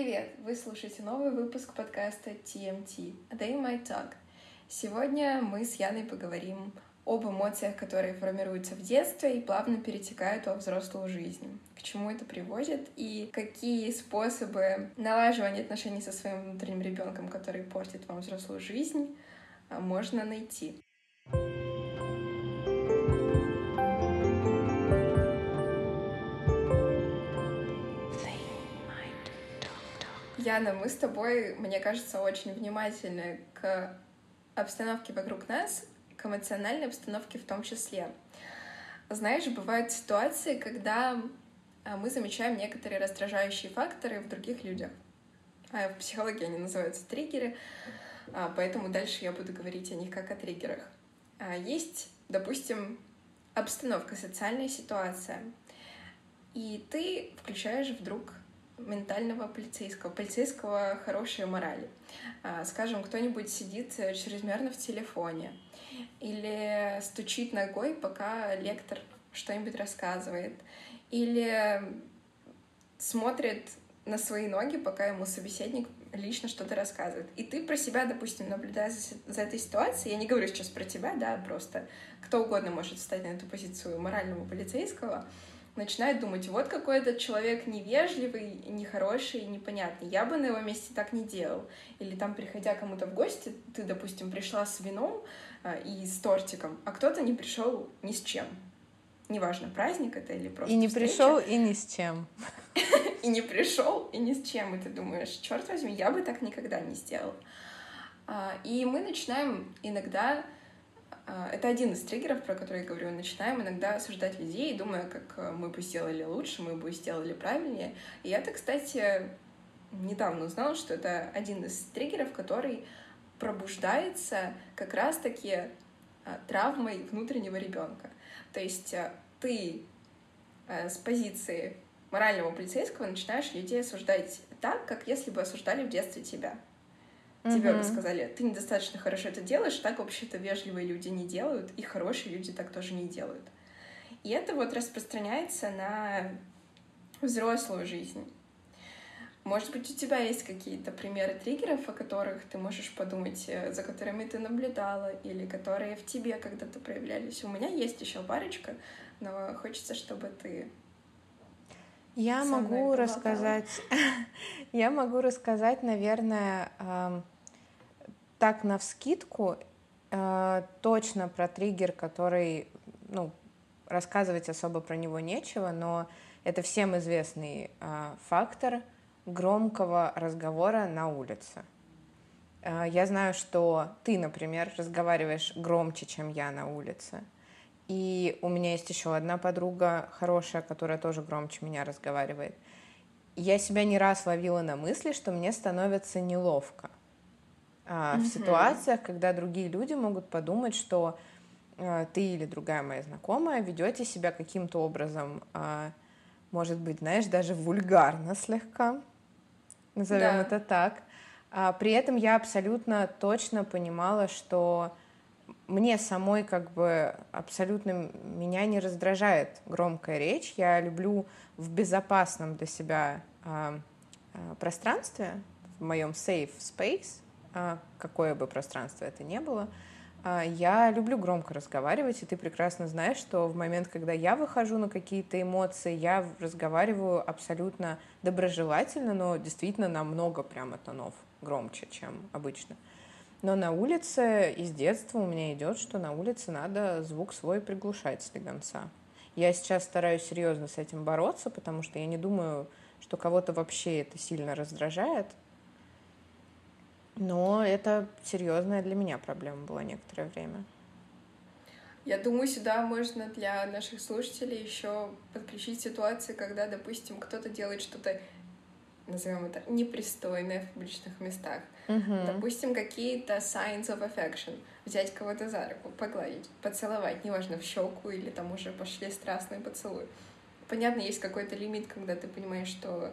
привет! Вы слушаете новый выпуск подкаста TMT A Day My Talk. Сегодня мы с Яной поговорим об эмоциях, которые формируются в детстве и плавно перетекают во взрослую жизнь. К чему это приводит и какие способы налаживания отношений со своим внутренним ребенком, который портит вам взрослую жизнь, а, можно найти. Яна, мы с тобой, мне кажется, очень внимательны к обстановке вокруг нас, к эмоциональной обстановке в том числе. Знаешь, бывают ситуации, когда а, мы замечаем некоторые раздражающие факторы в других людях. А в психологии они называются триггеры, а, поэтому дальше я буду говорить о них как о триггерах. А, есть, допустим, обстановка, социальная ситуация, и ты включаешь вдруг ментального полицейского, полицейского хорошей морали. А, скажем, кто-нибудь сидит чрезмерно в телефоне или стучит ногой, пока лектор что-нибудь рассказывает, или смотрит на свои ноги, пока ему собеседник лично что-то рассказывает. И ты про себя, допустим, наблюдая за, за этой ситуацией, я не говорю сейчас про тебя, да, просто кто угодно может встать на эту позицию морального полицейского, начинает думать, вот какой этот человек невежливый, нехороший, непонятный. Я бы на его месте так не делал. Или там, приходя кому-то в гости, ты, допустим, пришла с вином э, и с тортиком, а кто-то не пришел ни с чем. Неважно, праздник это или просто И не встреча. пришел, и ни с чем. И не пришел, и ни с чем. И ты думаешь, черт возьми, я бы так никогда не сделал. А, и мы начинаем иногда а, это один из триггеров, про который я говорю. Начинаем иногда осуждать людей, думая, как э, мы бы сделали лучше, мы бы сделали правильнее. И я-то, кстати, недавно узнала, что это один из триггеров, который пробуждается как раз-таки а, травмой внутреннего ребенка. То есть э, ты э, с позиции морального полицейского начинаешь людей осуждать так, как если бы осуждали в детстве тебя тебе бы сказали, ты недостаточно хорошо это делаешь, так вообще-то вежливые люди не делают, и хорошие люди так тоже не делают. И это вот распространяется на взрослую жизнь. Может быть, у тебя есть какие-то примеры триггеров, о которых ты можешь подумать, э, за которыми ты наблюдала, или которые в тебе когда-то проявлялись. У меня есть еще парочка, но хочется, чтобы ты я могу рассказать, я могу рассказать, наверное, так на вскидку э, точно про триггер, который, ну, рассказывать особо про него нечего, но это всем известный э, фактор громкого разговора на улице. Э, я знаю, что ты, например, разговариваешь громче, чем я на улице. И у меня есть еще одна подруга хорошая, которая тоже громче меня разговаривает. Я себя не раз ловила на мысли, что мне становится неловко а, в ситуациях, когда другие люди могут подумать, что а, ты или другая моя знакомая ведете себя каким-то образом, а, может быть, знаешь, даже вульгарно слегка, назовем да. это так. А, при этом я абсолютно точно понимала, что мне самой как бы абсолютно меня не раздражает громкая речь. Я люблю в безопасном для себя а, пространстве, в моем safe space, а, какое бы пространство это ни было, а, я люблю громко разговаривать, и ты прекрасно знаешь, что в момент, когда я выхожу на какие-то эмоции, я разговариваю абсолютно доброжелательно, но действительно намного прямо тонов громче, чем обычно. Но на улице из детства у меня идет, что на улице надо звук свой приглушать слегонца. Я сейчас стараюсь серьезно с этим бороться, потому что я не думаю, что кого-то вообще это сильно раздражает. Но это серьезная для меня проблема была некоторое время. Я думаю, сюда можно для наших слушателей еще подключить ситуации, когда, допустим, кто-то делает что-то, назовем это, непристойное в публичных местах. Uh-huh. Допустим, какие-то signs of affection. Взять кого-то за руку, погладить, поцеловать, неважно, в щеку или там уже пошли страстные поцелуи. Понятно, есть какой-то лимит, когда ты понимаешь, что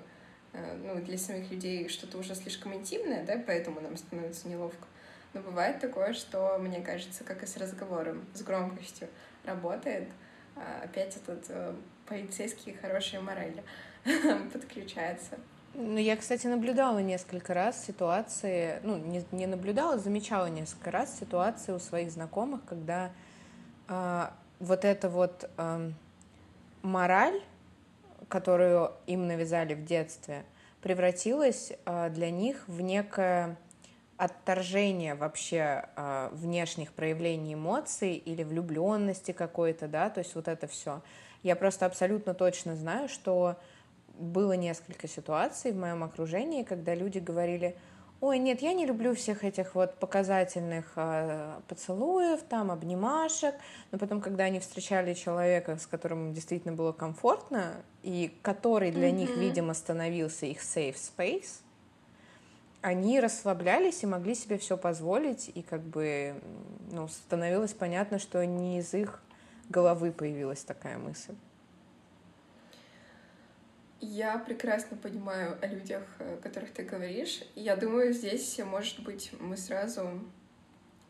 Э, ну, для самих людей что-то уже слишком интимное, да, поэтому нам становится неловко. Но бывает такое, что, мне кажется, как и с разговором, с громкостью работает. А опять этот э, полицейский хорошая мораль подключается. Ну, я, кстати, наблюдала несколько раз ситуации, ну, не, не наблюдала, замечала несколько раз ситуации у своих знакомых, когда э, вот эта вот э, мораль, которую им навязали в детстве, превратилась э, для них в некое отторжение вообще э, внешних проявлений эмоций или влюбленности какой-то, да, то есть вот это все. Я просто абсолютно точно знаю, что было несколько ситуаций в моем окружении, когда люди говорили, ой, нет, я не люблю всех этих вот показательных э, поцелуев, там, обнимашек, но потом, когда они встречали человека, с которым действительно было комфортно, и который для mm-hmm. них, видимо, становился их safe space, они расслаблялись и могли себе все позволить, и как бы ну, становилось понятно, что не из их головы появилась такая мысль. Я прекрасно понимаю о людях, о которых ты говоришь. Я думаю, здесь, может быть, мы сразу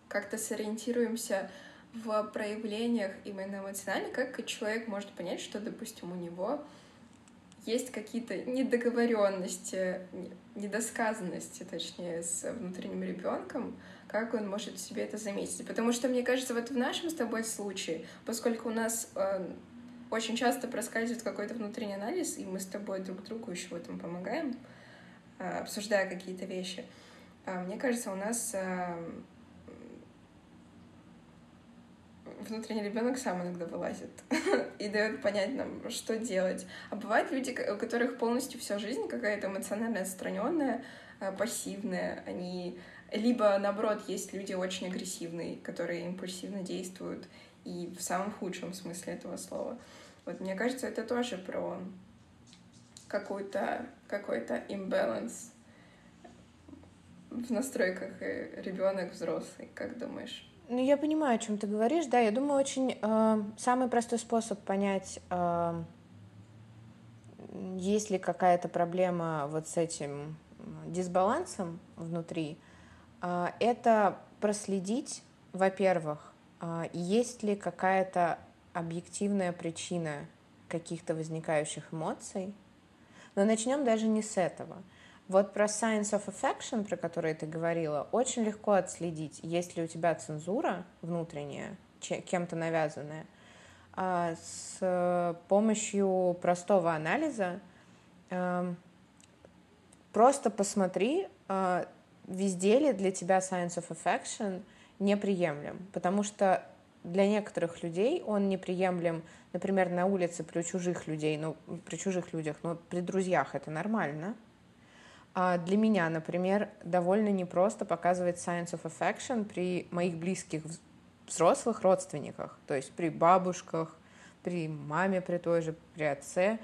как-то сориентируемся в проявлениях именно эмоционально, как человек может понять, что, допустим, у него есть какие-то недоговоренности, недосказанности, точнее, с внутренним ребенком, как он может себе это заметить. Потому что, мне кажется, вот в нашем с тобой случае, поскольку у нас э, очень часто проскальзывает какой-то внутренний анализ, и мы с тобой друг другу еще в этом помогаем, э, обсуждая какие-то вещи, э, мне кажется, у нас э, внутренний ребенок сам иногда вылазит и дает понять нам, что делать. А бывают люди, у которых полностью вся жизнь какая-то эмоционально отстраненная, пассивная. Они либо наоборот есть люди очень агрессивные, которые импульсивно действуют и в самом худшем смысле этого слова. Вот мне кажется, это тоже про какой-то какой-то имбаланс в настройках э, ребенок взрослый, как думаешь? Ну, я понимаю, о чем ты говоришь. Да, я думаю, очень э, самый простой способ понять, э, есть ли какая-то проблема вот с этим дисбалансом внутри, э, это проследить, во-первых, есть ли какая-то объективная причина каких-то возникающих эмоций. Но начнем даже не с этого. Вот про Science of Affection, про который ты говорила, очень легко отследить, есть ли у тебя цензура внутренняя, кем-то навязанная, а, с помощью простого анализа. Эм, просто посмотри, а, везде ли для тебя Science of Affection неприемлем, потому что для некоторых людей он неприемлем, например, на улице при чужих людей, ну, при чужих людях, но при друзьях это нормально, а для меня, например, довольно непросто показывать Science of Affection при моих близких взрослых родственниках, то есть при бабушках, при маме, при той же, при отце,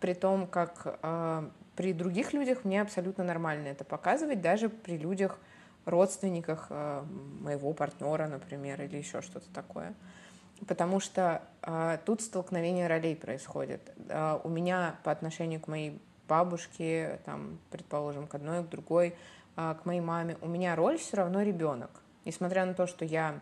при том, как э, при других людях мне абсолютно нормально это показывать, даже при людях, родственниках э, моего партнера, например, или еще что-то такое. Потому что э, тут столкновение ролей происходит. Э, у меня по отношению к моей бабушке, там, предположим, к одной, к другой, к моей маме, у меня роль все равно ребенок. Несмотря на то, что я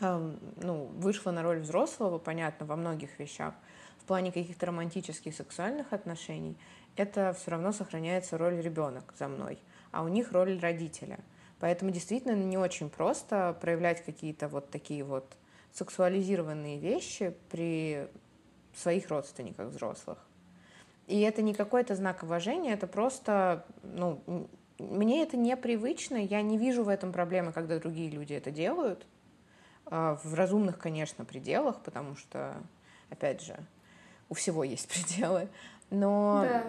ну, вышла на роль взрослого, понятно, во многих вещах, в плане каких-то романтических сексуальных отношений, это все равно сохраняется роль ребенок за мной, а у них роль родителя. Поэтому действительно не очень просто проявлять какие-то вот такие вот сексуализированные вещи при своих родственниках взрослых. И это не какой-то знак уважения, это просто, ну, мне это непривычно, я не вижу в этом проблемы, когда другие люди это делают, а, в разумных, конечно, пределах, потому что, опять же, у всего есть пределы, но, да.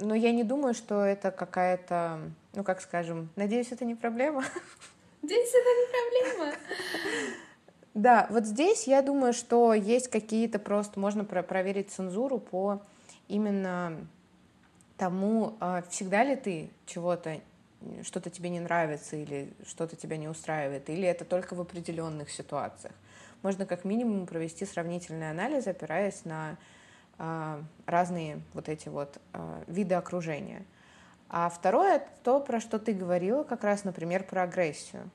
но я не думаю, что это какая-то, ну, как скажем, надеюсь, это не проблема. Надеюсь, это не проблема. Да, вот здесь я думаю, что есть какие-то просто, можно проверить цензуру по именно тому, а, всегда ли ты чего-то, что-то тебе не нравится или что-то тебя не устраивает, или это только в определенных ситуациях. Можно как минимум провести сравнительный анализ, опираясь на э, разные вот эти вот э, виды окружения. А второе, то, про что ты говорила, как раз, например, про агрессию.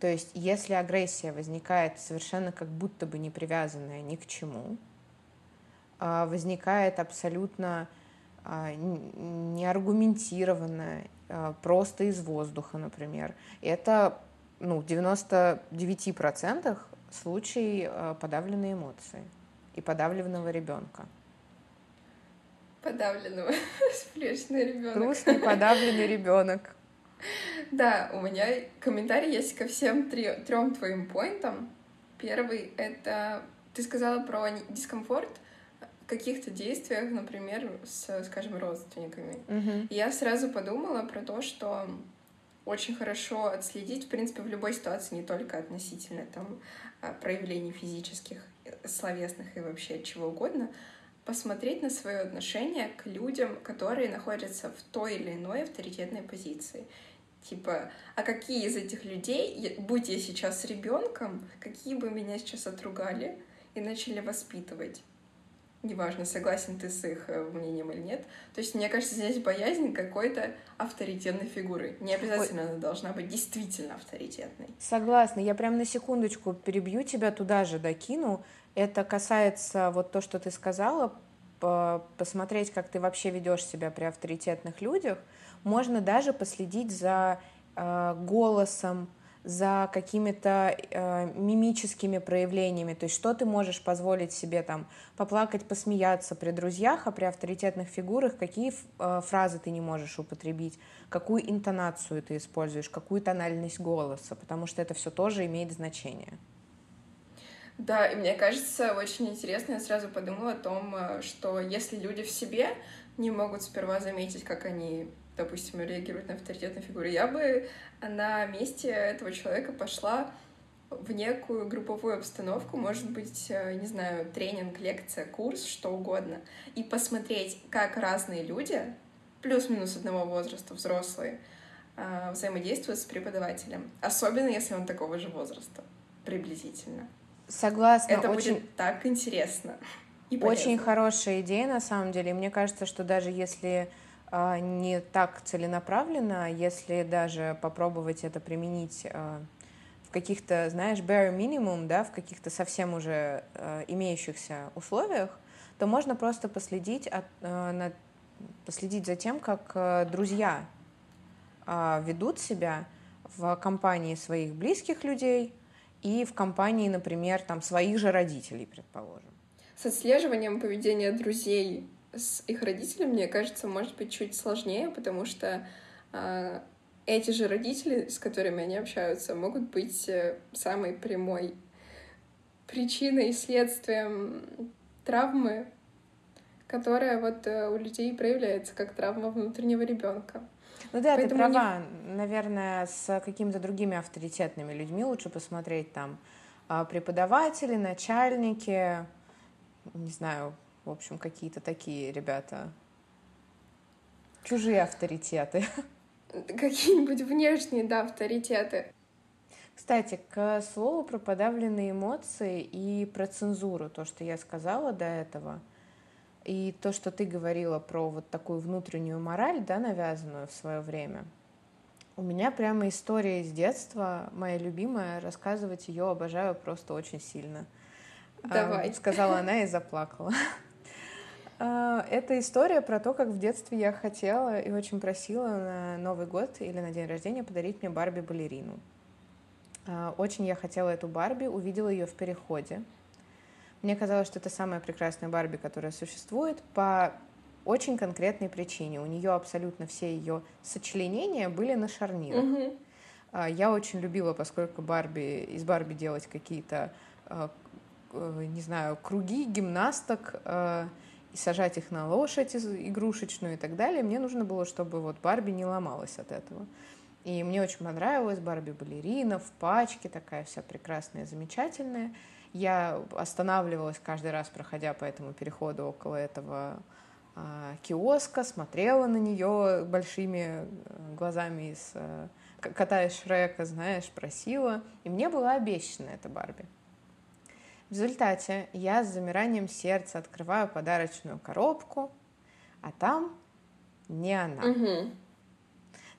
То есть, если агрессия возникает совершенно как будто бы не привязанная ни к чему, а, возникает абсолютно а, не аргументированно, а, просто из воздуха, например. Это ну, в 99% случай подавленной эмоции и подавленного ребенка. Подавленного, сплешный ребенок. Грустный подавленный ребенок. Да, у меня комментарий есть ко всем трем твоим поинтам. Первый — это ты сказала про дискомфорт в каких-то действиях, например, с, скажем, родственниками. И я сразу подумала про то, что очень хорошо отследить, в принципе, в любой ситуации, не только относительно там а, проявлений физических, словесных и вообще чего угодно, посмотреть на свое отношение к людям, которые находятся в той или иной авторитетной позиции. Типа, а какие из этих людей, будь я сейчас ребенком, какие бы меня сейчас отругали и начали воспитывать? Неважно, согласен ты с их э, мнением или нет. То есть, мне кажется, здесь боязнь какой-то авторитетной фигуры. Не обязательно Ой. она должна быть действительно авторитетной. Согласна. Я прям на секундочку перебью тебя, туда же докину. Это касается вот то, что ты сказала, посмотреть, как ты вообще ведешь себя при авторитетных людях. Можно даже последить за э, голосом, за какими-то э, мимическими проявлениями. То есть что ты можешь позволить себе там поплакать, посмеяться при друзьях, а при авторитетных фигурах какие э, фразы ты не можешь употребить, какую интонацию ты используешь, какую тональность голоса, потому что это все тоже имеет значение. Да, и мне кажется, очень интересно, я сразу подумала о том, э, что если люди в себе не могут сперва заметить, как они, допустим, реагируют на авторитетные фигуры, я бы на месте этого человека пошла в некую групповую обстановку, может быть, э, не знаю, тренинг, лекция, курс, что угодно, и посмотреть, как разные люди, плюс-минус одного возраста, взрослые, э, взаимодействуют с преподавателем, особенно если он такого же возраста, приблизительно. Согласна. Это очень... будет так интересно. И очень хорошая идея, на самом деле. И мне кажется, что даже если э, не так целенаправленно, если даже попробовать это применить э, в каких-то, знаешь, bare minimum, да, в каких-то совсем уже э, имеющихся условиях, то можно просто последить, от, э, на, последить за тем, как э, друзья э, ведут себя в компании своих близких людей, и в компании, например, там своих же родителей, предположим. С отслеживанием поведения друзей с их родителями, мне кажется, может быть чуть сложнее, потому что э, эти же родители, с которыми они общаются, могут быть э, самой прямой причиной и следствием травмы, которая вот э, у людей проявляется как травма внутреннего ребенка. Ну да, Поэтому ты права. Не... Наверное, с какими-то другими авторитетными людьми лучше посмотреть там а, преподаватели, начальники, не знаю, в общем, какие-то такие ребята. Чужие авторитеты. Какие-нибудь внешние, да, авторитеты. Кстати, к слову про подавленные эмоции и про цензуру, то, что я сказала до этого — и то, что ты говорила про вот такую внутреннюю мораль, да, навязанную в свое время, у меня прямо история из детства, моя любимая, рассказывать ее обожаю просто очень сильно. Давай. А, сказала она и заплакала. А, это история про то, как в детстве я хотела и очень просила на Новый год или на день рождения подарить мне Барби-балерину. А, очень я хотела эту Барби, увидела ее в переходе. Мне казалось, что это самая прекрасная Барби, которая существует, по очень конкретной причине. У нее абсолютно все ее сочленения были на шарнирах. Mm-hmm. Я очень любила, поскольку Барби из Барби делать какие-то, а, э, не знаю, круги гимнасток а, и сажать их на лошадь игрушечную и так далее. Мне нужно было, чтобы вот Барби не ломалась от этого. И мне очень понравилась Барби балерина в пачке, такая вся прекрасная, замечательная. Я останавливалась каждый раз, проходя по этому переходу около этого а, киоска, смотрела на нее большими э, глазами из а, кота из Шрека, знаешь, просила. И мне была обещана эта Барби. В результате я с замиранием сердца открываю подарочную коробку, а там не она. Угу.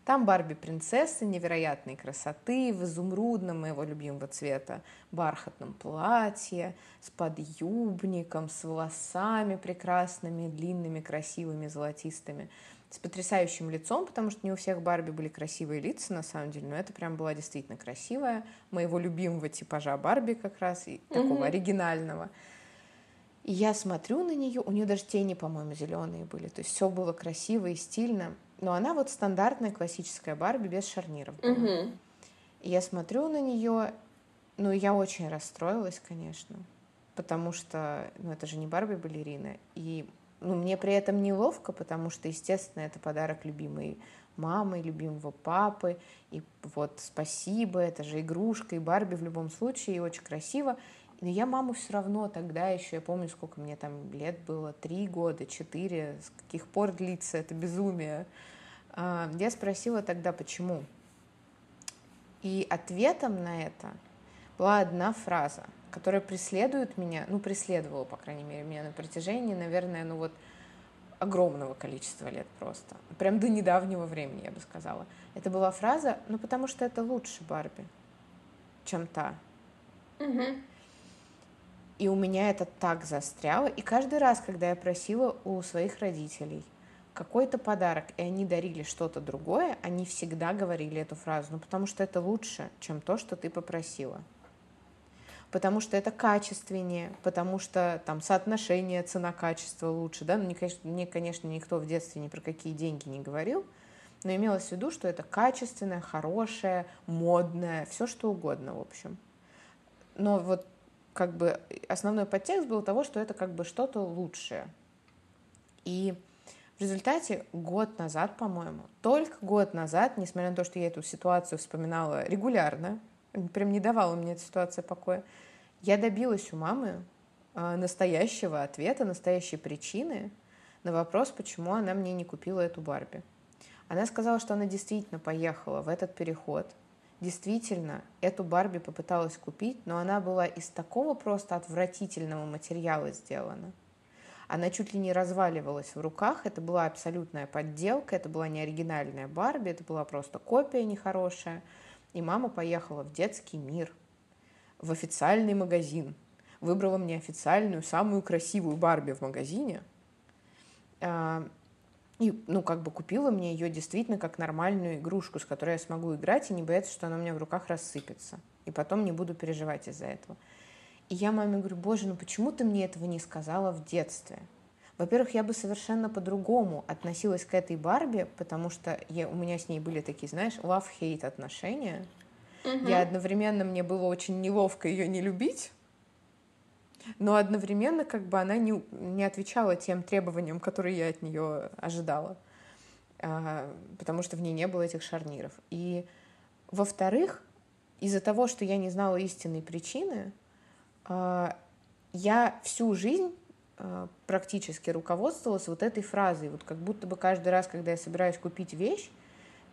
Там Барби принцесса невероятной красоты, в изумрудном моего любимого цвета бархатном платье, с подъюбником, с волосами прекрасными, длинными, красивыми, золотистыми, с потрясающим лицом, потому что не у всех Барби были красивые лица, на самом деле, но это прям была действительно красивая, моего любимого типажа Барби как раз, и такого mm-hmm. оригинального. И я смотрю на нее, у нее даже тени, по-моему, зеленые были, то есть все было красиво и стильно. Но она вот стандартная классическая Барби без шарниров. Угу. И я смотрю на нее, ну, я очень расстроилась, конечно, потому что, ну, это же не Барби-балерина. И, ну, мне при этом неловко, потому что, естественно, это подарок любимой мамы, любимого папы, и вот спасибо, это же игрушка, и Барби в любом случае, и очень красиво. Но я маму все равно тогда еще, я помню, сколько мне там лет было, три года, четыре, с каких пор длится это безумие. А, я спросила тогда, почему. И ответом на это была одна фраза, которая преследует меня, ну, преследовала, по крайней мере, меня на протяжении, наверное, ну вот огромного количества лет просто. Прям до недавнего времени, я бы сказала. Это была фраза, ну, потому что это лучше Барби, чем та. Угу. И у меня это так застряло. И каждый раз, когда я просила у своих родителей какой-то подарок, и они дарили что-то другое, они всегда говорили эту фразу, ну потому что это лучше, чем то, что ты попросила. Потому что это качественнее, потому что там соотношение цена-качество лучше, да, ну, мне, конечно, мне, конечно, никто в детстве ни про какие деньги не говорил, но имелось в виду, что это качественное, хорошее, модное, все что угодно, в общем. Но вот как бы основной подтекст был того, что это как бы что-то лучшее. И результате год назад, по-моему, только год назад, несмотря на то, что я эту ситуацию вспоминала регулярно, прям не давала мне эта ситуация покоя, я добилась у мамы а, настоящего ответа, настоящей причины на вопрос, почему она мне не купила эту Барби. Она сказала, что она действительно поехала в этот переход, действительно эту Барби попыталась купить, но она была из такого просто отвратительного материала сделана – она чуть ли не разваливалась в руках. Это была абсолютная подделка, это была не оригинальная Барби, это была просто копия нехорошая. И мама поехала в детский мир, в официальный магазин. Выбрала мне официальную, самую красивую Барби в магазине. А, и, ну, как бы купила мне ее действительно как нормальную игрушку, с которой я смогу играть и не бояться, что она у меня в руках рассыпется. И потом не буду переживать из-за этого. И я маме говорю, боже, ну почему ты мне этого не сказала в детстве? Во-первых, я бы совершенно по-другому относилась к этой Барби, потому что я, у меня с ней были такие, знаешь, love-hate отношения. Угу. Я одновременно, мне было очень неловко ее не любить, но одновременно как бы она не, не отвечала тем требованиям, которые я от нее ожидала, а, потому что в ней не было этих шарниров. И во-вторых, из-за того, что я не знала истинной причины, я всю жизнь а, практически руководствовалась вот этой фразой, вот как будто бы каждый раз, когда я собираюсь купить вещь,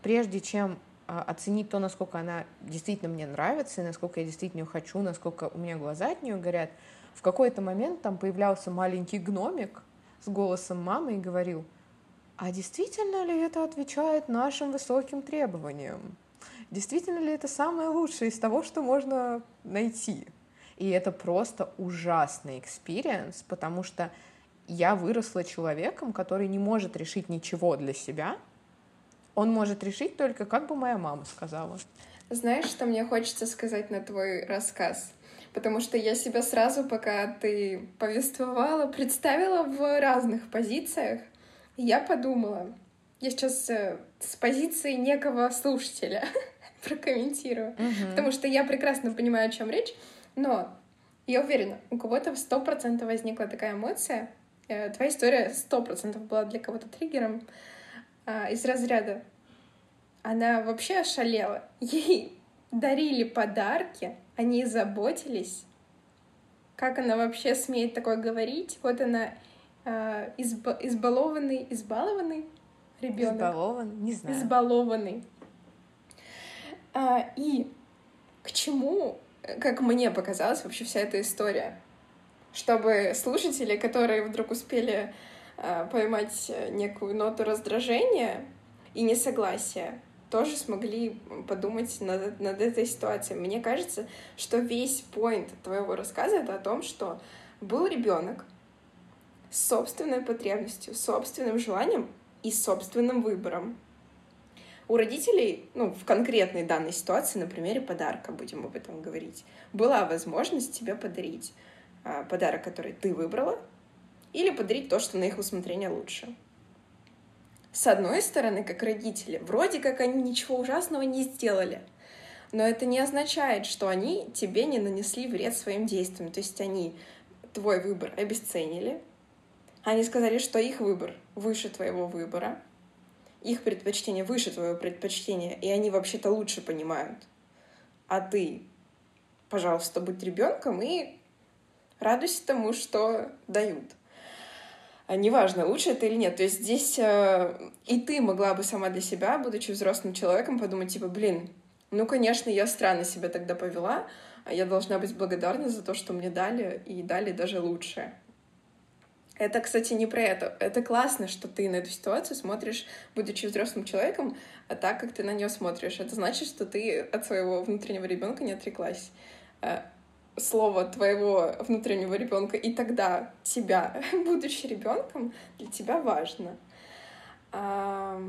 прежде чем а, оценить то, насколько она действительно мне нравится, насколько я действительно ее хочу, насколько у меня глаза от нее горят, в какой-то момент там появлялся маленький гномик с голосом мамы и говорил, а действительно ли это отвечает нашим высоким требованиям? Действительно ли это самое лучшее из того, что можно найти? И это просто ужасный experience, потому что я выросла человеком, который не может решить ничего для себя. Он может решить только, как бы моя мама сказала. Знаешь, что мне хочется сказать на твой рассказ? Потому что я себя сразу, пока ты повествовала, представила в разных позициях. И я подумала, я сейчас э, с позиции некого слушателя прокомментирую, угу. потому что я прекрасно понимаю, о чем речь. Но я уверена, у кого-то сто процентов возникла такая эмоция. Э, твоя история сто процентов была для кого-то триггером а, из разряда. Она вообще ошалела. Ей дарили подарки, они заботились. Как она вообще смеет такое говорить? Вот она э, изба избалованный, избалованный ребенок. Избалованный, не знаю. Избалованный. А, и к чему как мне показалась вообще вся эта история. Чтобы слушатели, которые вдруг успели э, поймать некую ноту раздражения и несогласия, тоже смогли подумать над, над этой ситуацией. Мне кажется, что весь поинт твоего рассказа это о том, что был ребенок с собственной потребностью, собственным желанием и собственным выбором. У родителей, ну, в конкретной данной ситуации, на примере подарка, будем об этом говорить, была возможность тебе подарить а, подарок, который ты выбрала, или подарить то, что на их усмотрение лучше. С одной стороны, как родители, вроде как они ничего ужасного не сделали, но это не означает, что они тебе не нанесли вред своим действиям. То есть они твой выбор обесценили, они сказали, что их выбор выше твоего выбора, их предпочтение выше твоего предпочтения, и они вообще-то лучше понимают. А ты, пожалуйста, будь ребенком и радуйся тому, что дают. А неважно, лучше это или нет. То есть здесь э, и ты могла бы сама для себя, будучи взрослым человеком, подумать, типа, блин, ну, конечно, я странно себя тогда повела, а я должна быть благодарна за то, что мне дали, и дали даже лучше. Это, кстати, не про это. Это классно, что ты на эту ситуацию смотришь, будучи взрослым человеком, а так, как ты на нее смотришь. Это значит, что ты от своего внутреннего ребенка не отреклась. Э, слово твоего внутреннего ребенка и тогда тебя, будучи ребенком, для тебя важно. А...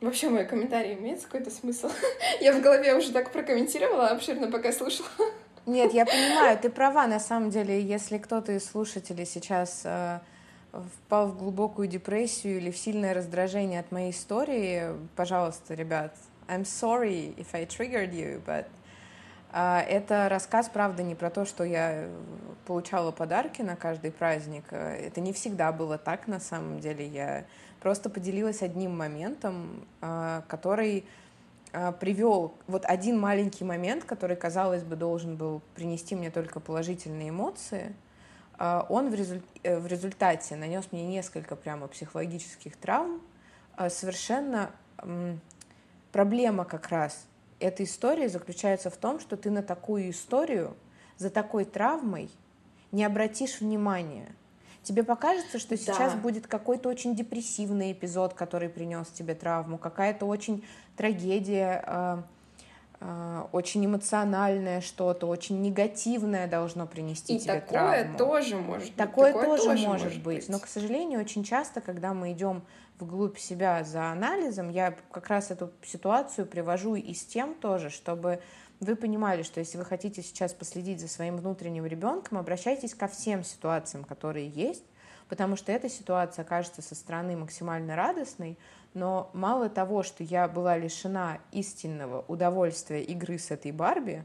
Вообще, мой комментарий имеет какой-то смысл? я в голове уже так прокомментировала обширно, пока слушала. Нет, я понимаю, ты права, на самом деле, если кто-то из слушателей сейчас э, впал в глубокую депрессию или в сильное раздражение от моей истории, пожалуйста, ребят, I'm sorry if I triggered you, but а, это рассказ, правда, не про то, что я получала подарки на каждый праздник. Это не всегда было так, на самом деле. Я просто поделилась одним моментом, а, который привел вот один маленький момент, который, казалось бы, должен был принести мне только положительные эмоции, он в, результ... Э, в результате нанес мне несколько прямо психологических травм. Совершенно проблема как раз эта история заключается в том, что ты на такую историю, за такой травмой не обратишь внимания. Тебе покажется, что сейчас да. будет какой-то очень депрессивный эпизод, который принес тебе травму, какая-то очень трагедия, э, э, очень эмоциональное что-то, очень негативное должно принести И тебе такое травму. тоже может быть. Такое, такое тоже, тоже может, может быть. быть. Но, к сожалению, очень часто, когда мы идем вглубь себя за анализом, я как раз эту ситуацию привожу и с тем тоже, чтобы вы понимали, что если вы хотите сейчас последить за своим внутренним ребенком, обращайтесь ко всем ситуациям, которые есть, потому что эта ситуация кажется со стороны максимально радостной, но мало того, что я была лишена истинного удовольствия игры с этой Барби,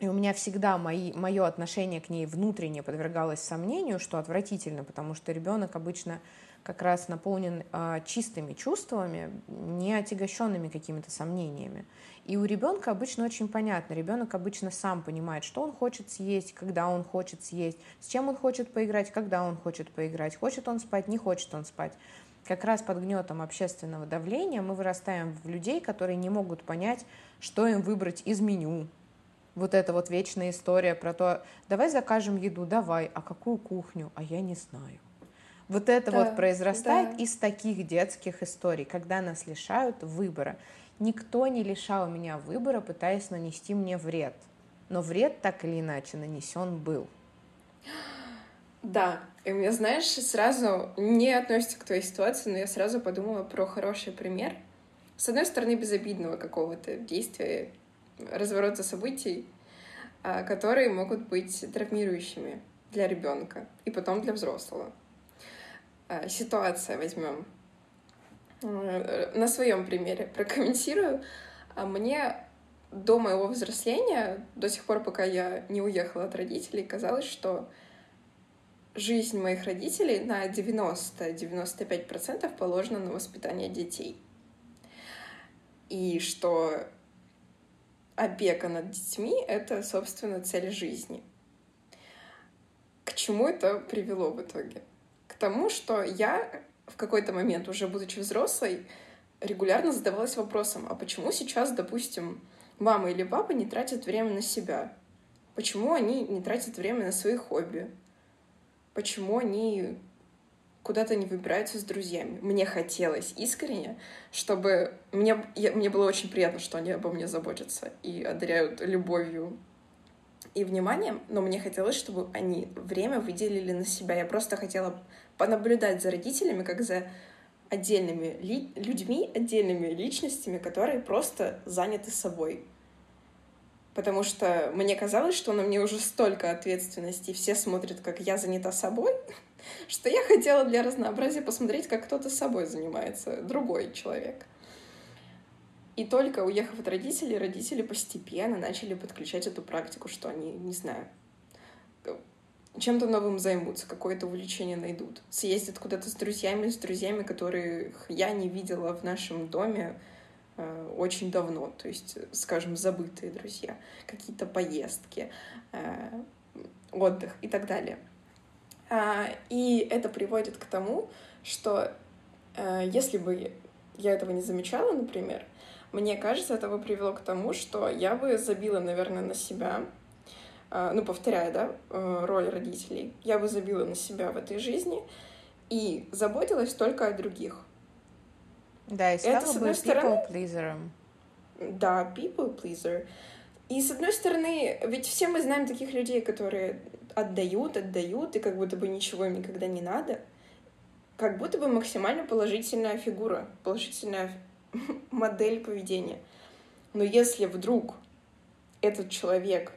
и у меня всегда мои, мое отношение к ней внутренне подвергалось сомнению, что отвратительно, потому что ребенок обычно как раз наполнен э, чистыми чувствами, не отягощенными какими-то сомнениями. И у ребенка обычно очень понятно. Ребенок обычно сам понимает, что он хочет съесть, когда он хочет съесть, с чем он хочет поиграть, когда он хочет поиграть, хочет он спать, не хочет он спать. Как раз под гнетом общественного давления мы вырастаем в людей, которые не могут понять, что им выбрать из меню. Вот эта вот вечная история про то, давай закажем еду, давай, а какую кухню, а я не знаю. Вот это да, вот произрастает да. из таких детских историй, когда нас лишают выбора. Никто не лишал меня выбора, пытаясь нанести мне вред. Но вред так или иначе нанесен был. Да, и мне, знаешь, сразу не относится к твоей ситуации, но я сразу подумала про хороший пример. С одной стороны, безобидного какого-то действия, разворота событий, а, которые могут быть травмирующими для ребенка и потом для взрослого. Э, ситуация возьмем. Э, на своем примере прокомментирую. А мне до моего взросления, до сих пор, пока я не уехала от родителей, казалось, что жизнь моих родителей на 90-95% положена на воспитание детей. И что опека над детьми — это, собственно, цель жизни. К чему это привело в итоге? Тому, что я в какой-то момент, уже будучи взрослой, регулярно задавалась вопросом, а почему сейчас, допустим, мама или папа не тратят время на себя? Почему они не тратят время на свои хобби? Почему они куда-то не выбираются с друзьями. Мне хотелось искренне, чтобы... Мне, я, мне было очень приятно, что они обо мне заботятся и одаряют любовью и вниманием, но мне хотелось, чтобы они время выделили на себя. Я просто хотела понаблюдать за родителями, как за отдельными ли, людьми, отдельными личностями, которые просто заняты собой. Потому что мне казалось, что на мне уже столько ответственности, все смотрят, как я занята собой, что я хотела для разнообразия посмотреть, как кто-то собой занимается, другой человек. И только уехав от родителей, родители постепенно начали подключать эту практику, что они, не знаю, чем-то новым займутся, какое-то увлечение найдут. Съездят куда-то с друзьями, с друзьями, которых я не видела в нашем доме э, очень давно. То есть, скажем, забытые друзья, какие-то поездки, э, отдых и так далее. А, и это приводит к тому, что э, если бы я этого не замечала, например, мне кажется, это бы привело к тому, что я бы забила, наверное, на себя, э, ну, повторяя, да, э, роль родителей, я бы забила на себя в этой жизни и заботилась только о других. Да, и стала это, с одной бы стороны, people Да, people pleaser. И с одной стороны, ведь все мы знаем таких людей, которые отдают, отдают, и как будто бы ничего им никогда не надо. Как будто бы максимально положительная фигура, положительная модель поведения. Но если вдруг этот человек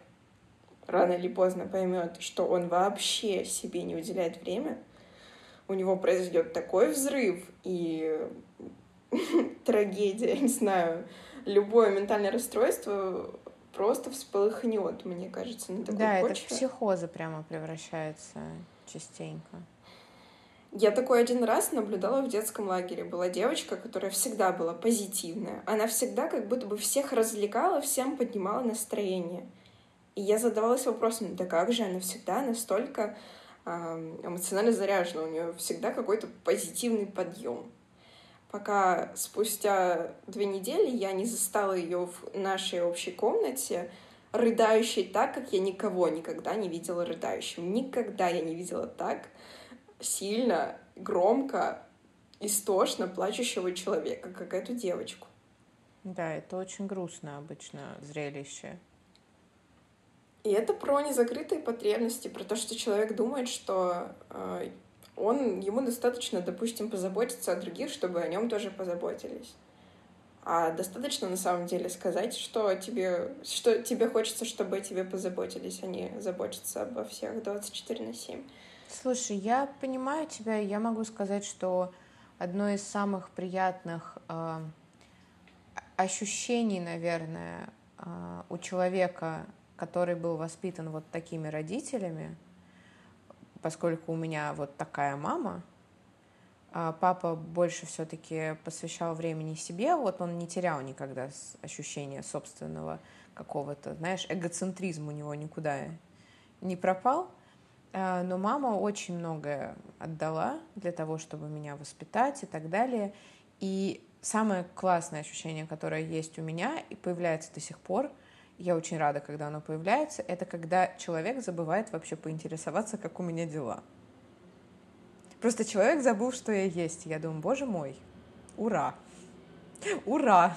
рано или поздно поймет, что он вообще себе не уделяет время, у него произойдет такой взрыв и трагедия, не знаю, любое ментальное расстройство просто всполыхнет, мне кажется, на такой да, почве. Да, это в психозы прямо превращается частенько. Я такой один раз наблюдала в детском лагере. Была девочка, которая всегда была позитивная. Она всегда как будто бы всех развлекала, всем поднимала настроение. И я задавалась вопросом, да как же она всегда настолько эмоционально заряжена, у нее всегда какой-то позитивный подъем пока спустя две недели я не застала ее в нашей общей комнате, рыдающей так, как я никого никогда не видела рыдающим. Никогда я не видела так сильно, громко, истошно плачущего человека, как эту девочку. Да, это очень грустно обычно зрелище. И это про незакрытые потребности, про то, что человек думает, что э, он, ему достаточно, допустим, позаботиться о других, чтобы о нем тоже позаботились. А достаточно на самом деле сказать, что тебе, что тебе хочется, чтобы о тебе позаботились, а не заботиться обо всех 24 на 7. Слушай, я понимаю тебя, я могу сказать, что одно из самых приятных э, ощущений, наверное, э, у человека, который был воспитан вот такими родителями, поскольку у меня вот такая мама, а папа больше все-таки посвящал времени себе, вот он не терял никогда ощущения собственного какого-то, знаешь, эгоцентризм у него никуда не пропал, но мама очень многое отдала для того, чтобы меня воспитать и так далее. И самое классное ощущение, которое есть у меня и появляется до сих пор, я очень рада, когда оно появляется, это когда человек забывает вообще поинтересоваться, как у меня дела. Просто человек забыл, что я есть. Я думаю, боже мой, ура! Ура!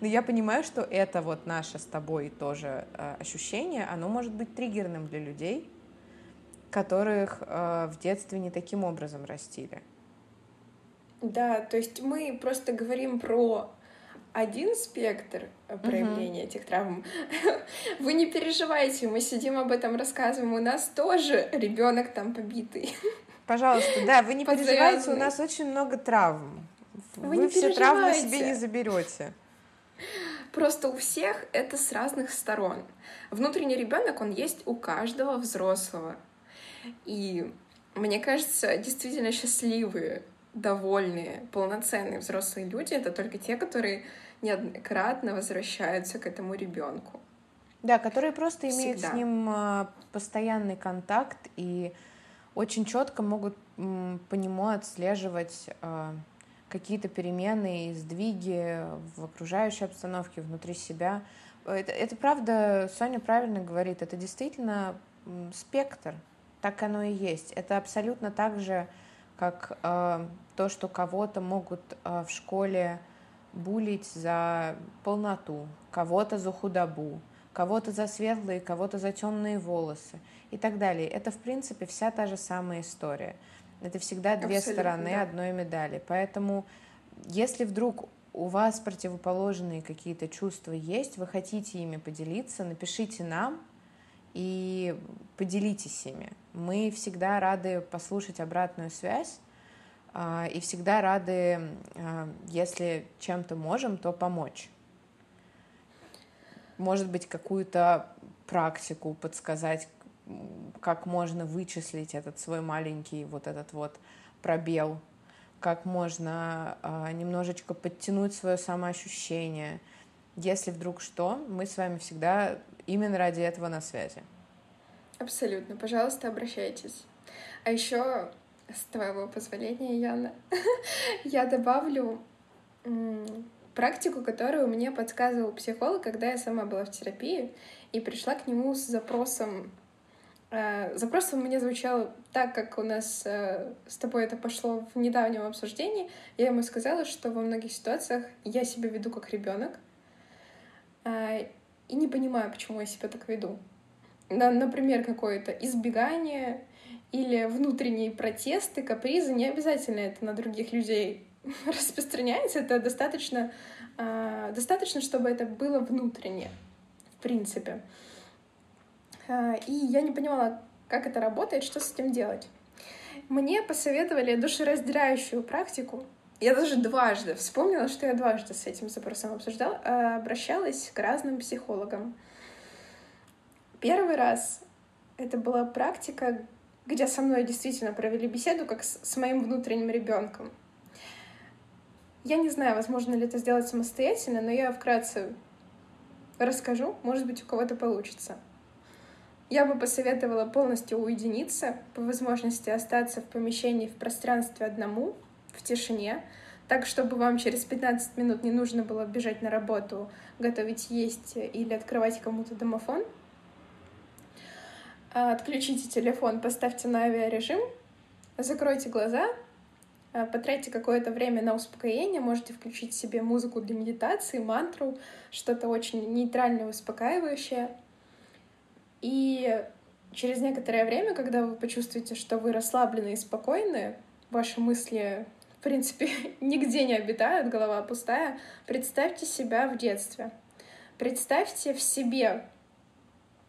Но я понимаю, что это вот наше с тобой тоже э, ощущение, оно может быть триггерным для людей, которых э, в детстве не таким образом растили. Да, то есть мы просто говорим про один спектр проявления uh-huh. этих травм. Вы не переживайте, мы сидим об этом рассказываем, у нас тоже ребенок там побитый. Пожалуйста, да, вы не переживайте, у нас очень много травм. Вы, вы все травмы себе не заберете. Просто у всех это с разных сторон. Внутренний ребенок, он есть у каждого взрослого. И мне кажется, действительно счастливые, довольные, полноценные взрослые люди — это только те, которые неоднократно возвращаются к этому ребенку. Да, которые просто имеют Всегда. с ним а, постоянный контакт и очень четко могут по нему отслеживать а, какие-то перемены и сдвиги в окружающей обстановке, внутри себя. Это, это правда, Соня правильно говорит, это действительно спектр, так оно и есть. Это абсолютно так же, как э, то, что кого-то могут э, в школе булить за полноту, кого-то за худобу, кого-то за светлые, кого-то за темные волосы и так далее. Это, в принципе, вся та же самая история. Это всегда две Абсолютно, стороны да. одной медали. Поэтому, если вдруг у вас противоположные какие-то чувства есть, вы хотите ими поделиться, напишите нам и поделитесь ими. Мы всегда рады послушать обратную связь а, и всегда рады, а, если чем-то можем, то помочь. Может быть, какую-то практику подсказать, как можно вычислить этот свой маленький вот этот вот пробел, как можно э, немножечко подтянуть свое самоощущение. Если вдруг что, мы с вами всегда именно ради этого на связи. Абсолютно. Пожалуйста, обращайтесь. А еще, с твоего позволения, Яна, я добавлю практику, которую мне подсказывал психолог, когда я сама была в терапии и пришла к нему с запросом Э, запрос у меня звучал так, как у нас э, с тобой это пошло в недавнем обсуждении. Я ему сказала, что во многих ситуациях я себя веду как ребенок э, и не понимаю, почему я себя так веду. Например, какое-то избегание или внутренние протесты, капризы. Не обязательно это на других людей распространяется. Это достаточно, достаточно, чтобы это было внутренне, в принципе. А, и я не понимала, как это работает, что с этим делать. Мне посоветовали душераздирающую практику. Я даже дважды вспомнила, что я дважды с этим запросом обсуждала, а, обращалась к разным психологам. Первый раз это была практика, где со мной действительно провели беседу, как с, с моим внутренним ребенком. Я не знаю, возможно ли это сделать самостоятельно, но я вкратце расскажу, может быть, у кого-то получится. Я бы посоветовала полностью уединиться, по возможности остаться в помещении в пространстве одному, в тишине, так, чтобы вам через 15 минут не нужно было бежать на работу, готовить есть или открывать кому-то домофон. А, отключите телефон, поставьте на авиарежим, закройте глаза, а, потратьте какое-то время на успокоение, можете включить себе музыку для медитации, мантру, что-то очень нейтральное, успокаивающее — и через некоторое время, когда вы почувствуете, что вы расслаблены и спокойны, ваши мысли, в принципе, нигде не обитают, голова пустая, представьте себя в детстве. Представьте в себе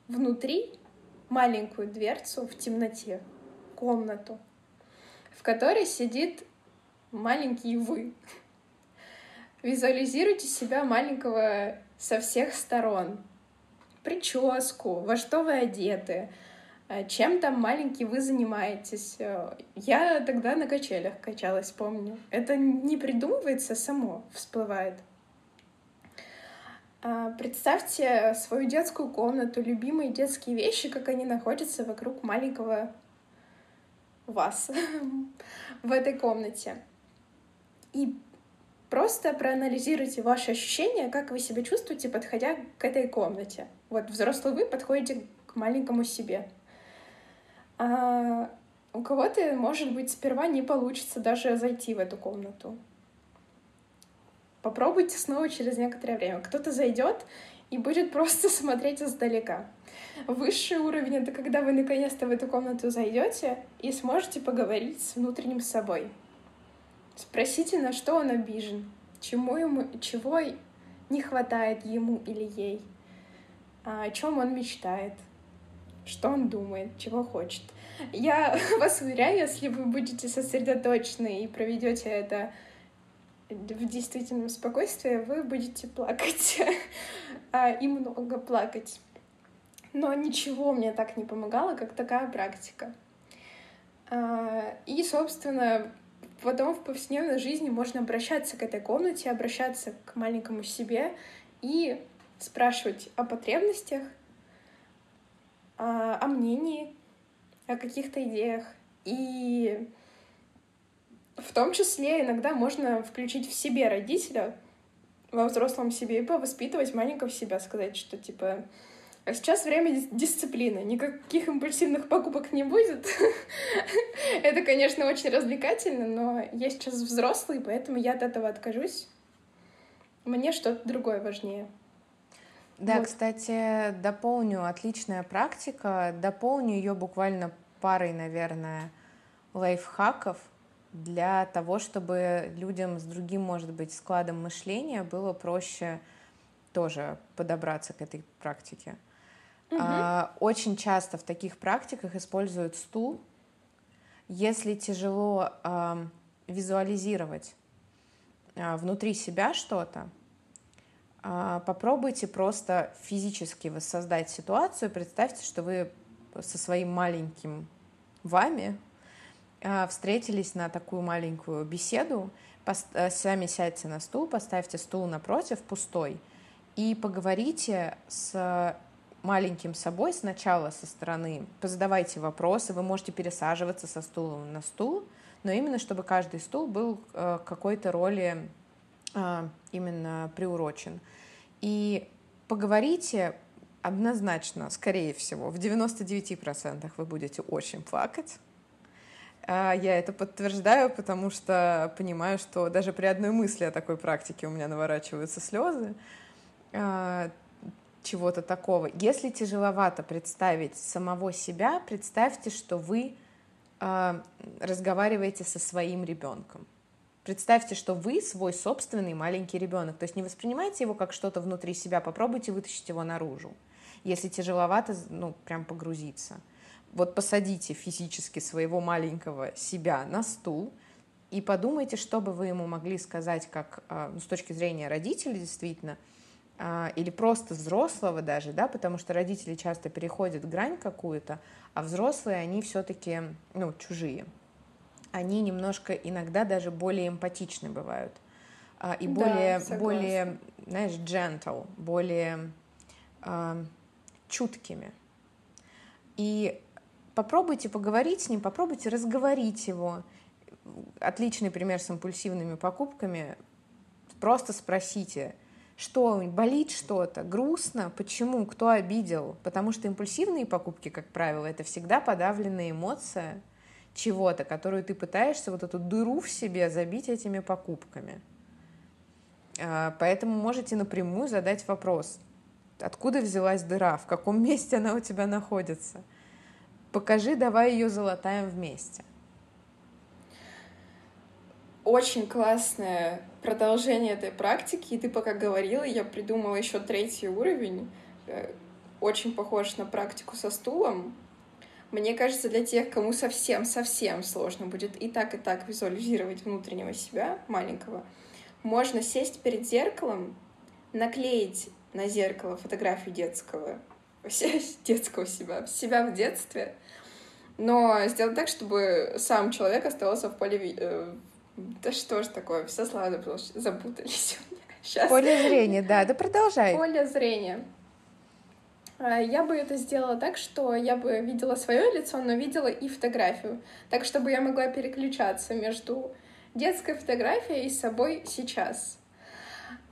внутри маленькую дверцу в темноте, комнату, в которой сидит маленький вы. Визуализируйте себя маленького со всех сторон, прическу, во что вы одеты, чем там маленький вы занимаетесь. Э, я тогда на качелях качалась, помню. Это не придумывается, само всплывает. А, представьте свою детскую комнату, любимые детские вещи, как они находятся вокруг маленького вас в этой комнате. И Просто проанализируйте ваши ощущения, как вы себя чувствуете, подходя к этой комнате. Вот взрослый вы подходите к маленькому себе. А у кого-то, может быть, сперва не получится даже зайти в эту комнату. Попробуйте снова через некоторое время. Кто-то зайдет и будет просто смотреть издалека. Высший уровень — это когда вы наконец-то в эту комнату зайдете и сможете поговорить с внутренним собой. Спросите, на что он обижен, чему ему, чего не хватает ему или ей, а о чем он мечтает, что он думает, чего хочет. Я вас уверяю, если вы будете сосредоточены и проведете это в действительном спокойствии, вы будете плакать а, и много плакать. Но ничего мне так не помогало, как такая практика. А, и, собственно, потом в повседневной жизни можно обращаться к этой комнате, обращаться к маленькому себе и спрашивать о потребностях, о, о мнении, о каких-то идеях. И в том числе иногда можно включить в себе родителя, во взрослом себе, и повоспитывать маленького себя, сказать, что типа А сейчас время дисциплины. Никаких импульсивных покупок не будет. Это, конечно, очень развлекательно, но я сейчас взрослый, поэтому я от этого откажусь. Мне что-то другое важнее. Да, вот. кстати, дополню отличная практика. Дополню ее буквально парой, наверное, лайфхаков для того, чтобы людям с другим, может быть, складом мышления было проще тоже подобраться к этой практике. Угу. А, очень часто в таких практиках используют стул. Если тяжело а, визуализировать а, внутри себя что-то, попробуйте просто физически воссоздать ситуацию. Представьте, что вы со своим маленьким вами а, встретились на такую маленькую беседу. Э, сами сядьте на стул, поставьте стул напротив, пустой, и поговорите с маленьким собой сначала со стороны, позадавайте вопросы, вы можете пересаживаться со стула на стул, но именно чтобы каждый стул был э, какой-то роли а, именно приурочен. И поговорите однозначно, скорее всего, в 99% вы будете очень плакать. А, я это подтверждаю, потому что понимаю, что даже при одной мысли о такой практике у меня наворачиваются слезы а, чего-то такого. Если тяжеловато представить самого себя, представьте, что вы разговариваете со своим ребенком. Представьте, что вы свой собственный маленький ребенок. То есть не воспринимайте его как что-то внутри себя, попробуйте вытащить его наружу. Если тяжеловато, ну, прям погрузиться. Вот посадите физически своего маленького себя на стул и подумайте, что бы вы ему могли сказать, как а, ну, с точки зрения родителей действительно, а, или просто взрослого даже, да, потому что родители часто переходят грань какую-то, а взрослые, они все-таки, ну, чужие они немножко иногда даже более эмпатичны бывают. А, и более, да, более, знаешь, gentle, более э, чуткими. И попробуйте поговорить с ним, попробуйте разговорить его. Отличный пример с импульсивными покупками. Просто спросите, что болит что-то, грустно, почему, кто обидел. Потому что импульсивные покупки, как правило, это всегда подавленная эмоция – чего-то, которую ты пытаешься вот эту дыру в себе забить этими покупками. А, поэтому можете напрямую задать вопрос, откуда взялась дыра, в каком месте она у тебя находится. Покажи, давай ее залатаем вместе. Очень классное продолжение этой практики. И ты пока говорила, я придумала еще третий уровень. Э, очень похож на практику со стулом. Мне кажется, для тех, кому совсем-совсем сложно будет и так, и так визуализировать внутреннего себя, маленького, можно сесть перед зеркалом, наклеить на зеркало фотографию детского, детского себя, себя в детстве, но сделать так, чтобы сам человек оставался в поле... Э, да что ж такое, все слова запутались у меня. Сейчас. Поле зрения, да, да продолжай. Поле зрения. А, я бы это сделала так, что я бы видела свое лицо, но видела и фотографию. Так, чтобы я могла переключаться между детской фотографией и собой сейчас.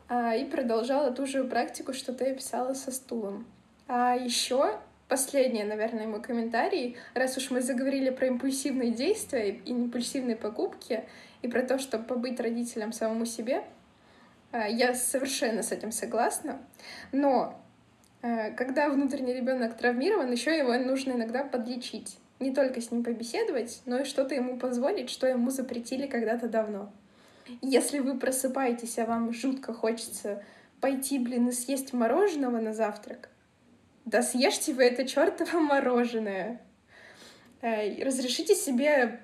А, и продолжала ту же практику, что ты описала со стулом. А еще последний, наверное, мой комментарий, раз уж мы заговорили про импульсивные действия и импульсивные покупки, и про то, чтобы побыть родителем самому себе, а, я совершенно с этим согласна. Но Э, когда внутренний ребенок травмирован, еще его нужно иногда подлечить. Не только с ним побеседовать, но и что-то ему позволить, что ему запретили когда-то давно. Если вы просыпаетесь, а вам жутко хочется пойти, блин, и съесть мороженого на завтрак, да съешьте вы это чертово мороженое. Э, разрешите себе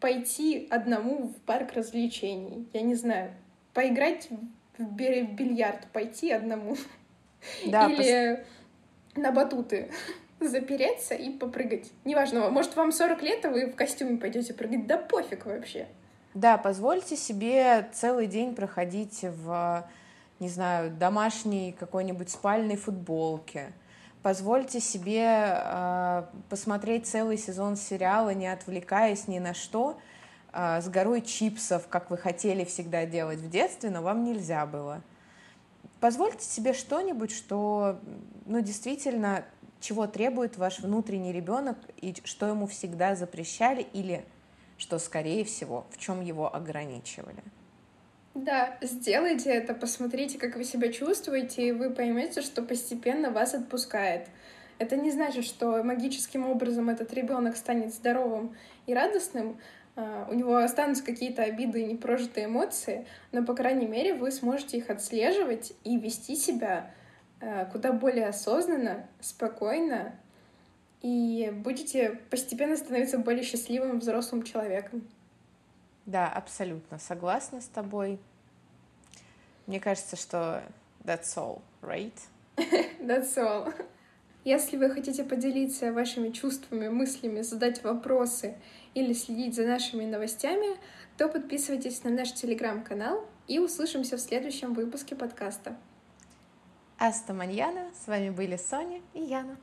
пойти одному в парк развлечений. Я не знаю, поиграть в бильярд, пойти одному. Да, Или пос... на батуты запереться и попрыгать. Неважно, может, вам 40 лет, а вы в костюме пойдете прыгать, да пофиг вообще. Да, позвольте себе целый день проходить в, не знаю, домашней какой-нибудь спальной футболке. Позвольте себе э, посмотреть целый сезон сериала, не отвлекаясь ни на что, э, с горой чипсов, как вы хотели всегда делать в детстве, но вам нельзя было позвольте себе что-нибудь, что, ну, действительно чего требует ваш внутренний ребенок и что ему всегда запрещали или что, скорее всего, в чем его ограничивали. Да, сделайте это, посмотрите, как вы себя чувствуете, и вы поймете, что постепенно вас отпускает. Это не значит, что магическим образом этот ребенок станет здоровым и радостным, у него останутся какие-то обиды и непрожитые эмоции, но, по крайней мере, вы сможете их отслеживать и вести себя а, куда более осознанно, спокойно, и будете постепенно становиться более счастливым взрослым человеком. Да, абсолютно согласна с тобой. Мне кажется, что that's all, right? that's all. Если вы хотите поделиться вашими чувствами, мыслями, задать вопросы или следить за нашими новостями, то подписывайтесь на наш телеграм-канал и услышимся в следующем выпуске подкаста. Аста Маньяна, с вами были Соня и Яна.